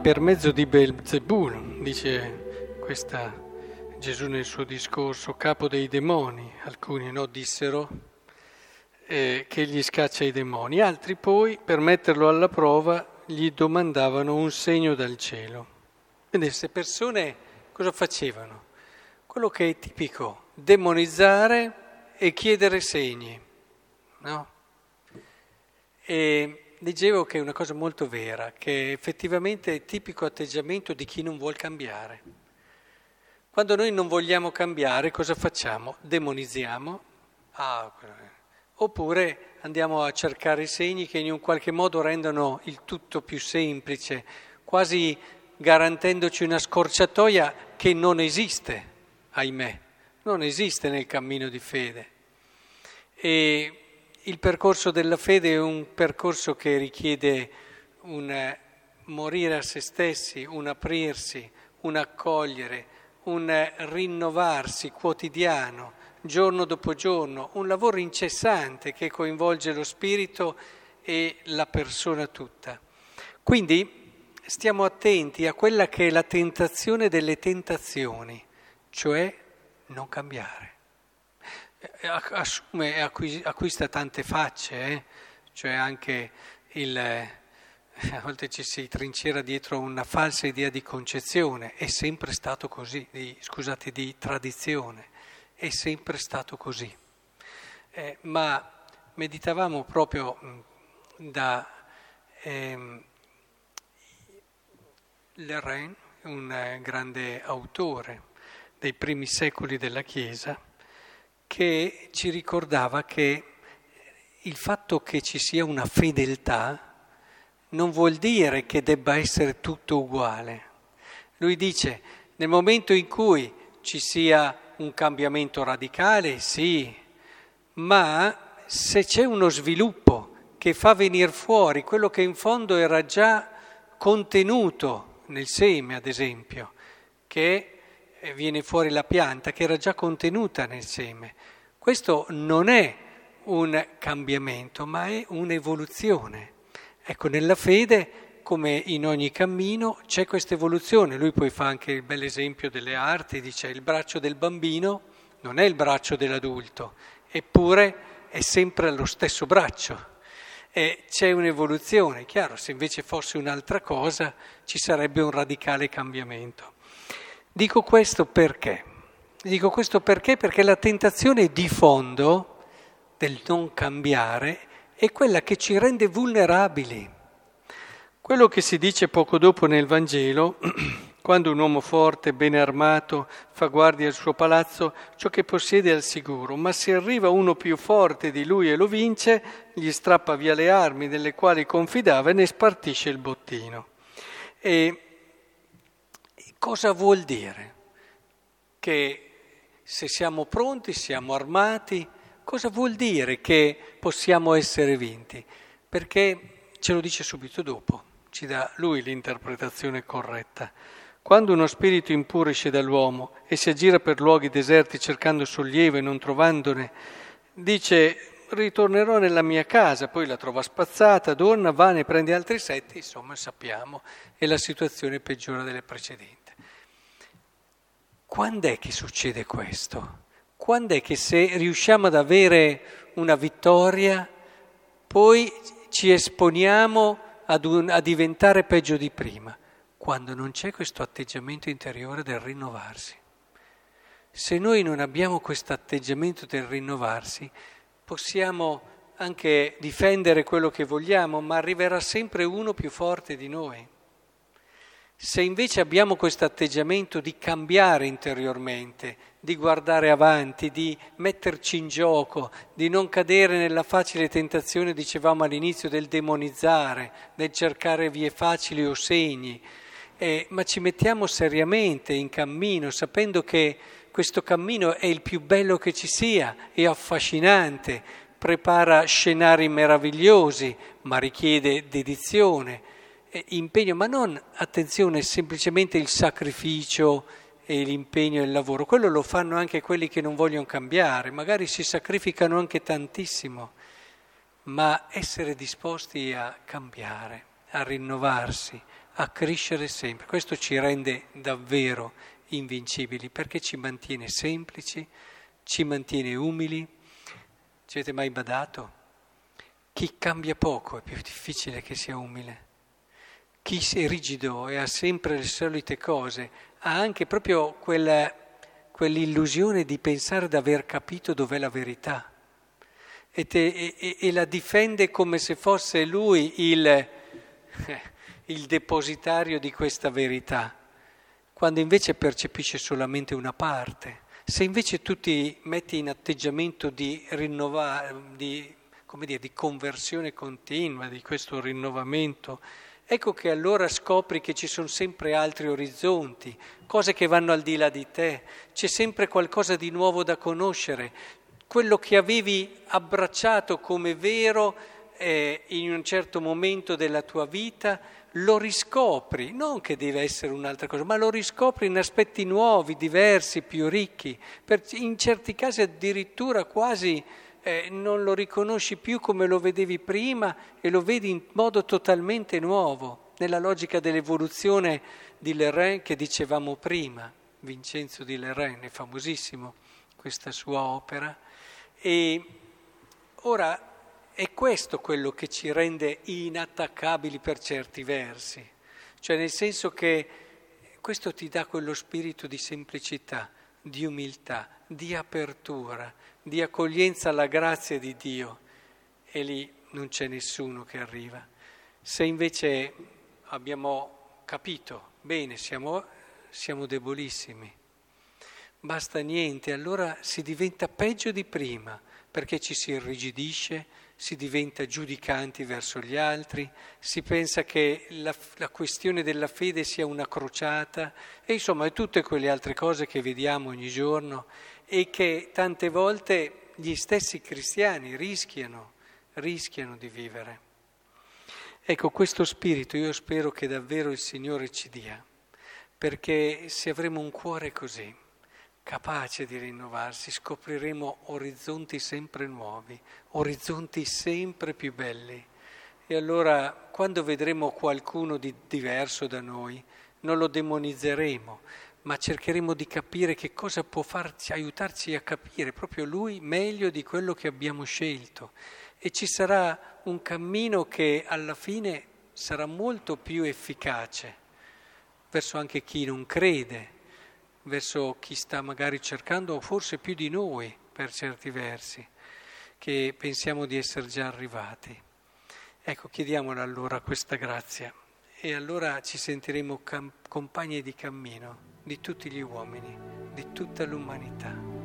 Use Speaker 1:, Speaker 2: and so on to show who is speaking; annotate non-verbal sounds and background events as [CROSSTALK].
Speaker 1: Per mezzo di Belzebul, dice questa Gesù nel suo discorso, capo dei demoni, alcuni no, dissero eh, che gli scaccia i demoni, altri poi, per metterlo alla prova, gli domandavano un segno dal cielo. Quindi queste persone cosa facevano? Quello che è tipico, demonizzare e chiedere segni, no? E leggevo che è una cosa molto vera, che effettivamente è tipico atteggiamento di chi non vuole cambiare. Quando noi non vogliamo cambiare, cosa facciamo? Demonizziamo, ah, oppure andiamo a cercare segni che in un qualche modo rendono il tutto più semplice, quasi garantendoci una scorciatoia che non esiste, ahimè, non esiste nel cammino di fede. E il percorso della fede è un percorso che richiede un morire a se stessi, un aprirsi, un accogliere, un rinnovarsi quotidiano, giorno dopo giorno, un lavoro incessante che coinvolge lo spirito e la persona tutta. Quindi stiamo attenti a quella che è la tentazione delle tentazioni, cioè non cambiare. Eh, assume e acquista tante facce, eh? cioè anche il, eh, a volte ci si trincera dietro una falsa idea di concezione, è sempre stato così, di, scusate, di tradizione, è sempre stato così. Eh, ma meditavamo proprio da ehm, Lerrain, un eh, grande autore dei primi secoli della Chiesa, che ci ricordava che il fatto che ci sia una fedeltà non vuol dire che debba essere tutto uguale. Lui dice, nel momento in cui ci sia un cambiamento radicale, sì, ma se c'è uno sviluppo che fa venire fuori quello che in fondo era già contenuto nel seme, ad esempio, che viene fuori la pianta che era già contenuta nel seme. Questo non è un cambiamento, ma è un'evoluzione. Ecco, nella fede, come in ogni cammino, c'è questa evoluzione. Lui poi fa anche il bel esempio delle arti, dice il braccio del bambino non è il braccio dell'adulto, eppure è sempre lo stesso braccio. E c'è un'evoluzione, chiaro, se invece fosse un'altra cosa ci sarebbe un radicale cambiamento. Dico questo perché? Dico questo perché? Perché la tentazione di fondo del non cambiare è quella che ci rende vulnerabili. Quello che si dice poco dopo nel Vangelo, [CLEARS THROAT] quando un uomo forte, bene armato, fa guardia al suo palazzo, ciò che possiede è al sicuro, ma se arriva uno più forte di lui e lo vince, gli strappa via le armi nelle quali confidava e ne spartisce il bottino. E Cosa vuol dire? Che se siamo pronti, siamo armati, cosa vuol dire che possiamo essere vinti? Perché ce lo dice subito dopo, ci dà lui l'interpretazione corretta. Quando uno spirito impuro esce dall'uomo e si aggira per luoghi deserti cercando sollievo e non trovandone, dice ritornerò nella mia casa, poi la trova spazzata, donna, va, ne prende altri sette, insomma sappiamo, e la situazione peggiora delle precedenti. Quando è che succede questo? Quando è che se riusciamo ad avere una vittoria, poi ci esponiamo un, a diventare peggio di prima? Quando non c'è questo atteggiamento interiore del rinnovarsi. Se noi non abbiamo questo atteggiamento del rinnovarsi, possiamo anche difendere quello che vogliamo, ma arriverà sempre uno più forte di noi. Se invece abbiamo questo atteggiamento di cambiare interiormente, di guardare avanti, di metterci in gioco, di non cadere nella facile tentazione, dicevamo all'inizio, del demonizzare, del cercare vie facili o segni, eh, ma ci mettiamo seriamente in cammino, sapendo che questo cammino è il più bello che ci sia, è affascinante, prepara scenari meravigliosi, ma richiede dedizione impegno, ma non, attenzione, semplicemente il sacrificio e l'impegno e il lavoro. Quello lo fanno anche quelli che non vogliono cambiare, magari si sacrificano anche tantissimo, ma essere disposti a cambiare, a rinnovarsi, a crescere sempre. Questo ci rende davvero invincibili perché ci mantiene semplici, ci mantiene umili. Ci avete mai badato? Chi cambia poco è più difficile che sia umile. Chi è rigido e ha sempre le solite cose ha anche proprio quella, quell'illusione di pensare di aver capito dov'è la verità e, te, e, e la difende come se fosse lui il, il depositario di questa verità, quando invece percepisce solamente una parte. Se invece tu ti metti in atteggiamento di rinnovare, di, dire, di conversione continua, di questo rinnovamento, ecco che allora scopri che ci sono sempre altri orizzonti, cose che vanno al di là di te, c'è sempre qualcosa di nuovo da conoscere. Quello che avevi abbracciato come vero eh, in un certo momento della tua vita, lo riscopri, non che deve essere un'altra cosa, ma lo riscopri in aspetti nuovi, diversi, più ricchi, per, in certi casi addirittura quasi eh, non lo riconosci più come lo vedevi prima e lo vedi in modo totalmente nuovo, nella logica dell'evoluzione di Lerrain che dicevamo prima, Vincenzo di Lerrain è famosissimo questa sua opera, e ora è questo quello che ci rende inattaccabili per certi versi, cioè nel senso che questo ti dà quello spirito di semplicità, di umiltà, di apertura, di accoglienza alla grazia di Dio e lì non c'è nessuno che arriva. Se invece abbiamo capito bene, siamo, siamo debolissimi, basta niente, allora si diventa peggio di prima perché ci si irrigidisce, si diventa giudicanti verso gli altri, si pensa che la, la, questione della fede sia una crociata e insomma tutte quelle altre cose che vediamo ogni giorno e che tante volte gli stessi cristiani rischiano, rischiano di vivere. Ecco, questo spirito io spero che davvero il Signore ci dia, perché se avremo un cuore così, capace di rinnovarsi, scopriremo orizzonti sempre nuovi, orizzonti sempre più belli. E allora quando vedremo qualcuno di diverso da noi, non lo demonizzeremo, ma cercheremo di capire che cosa può farci, aiutarci a capire proprio lui meglio di quello che abbiamo scelto. E ci sarà un cammino che alla fine sarà molto più efficace verso anche chi non crede verso chi sta magari cercando forse più di noi per certi versi, che pensiamo di essere già arrivati. Ecco, chiediamole allora questa grazia e allora ci sentiremo cam- compagni di cammino di tutti gli uomini, di tutta l'umanità.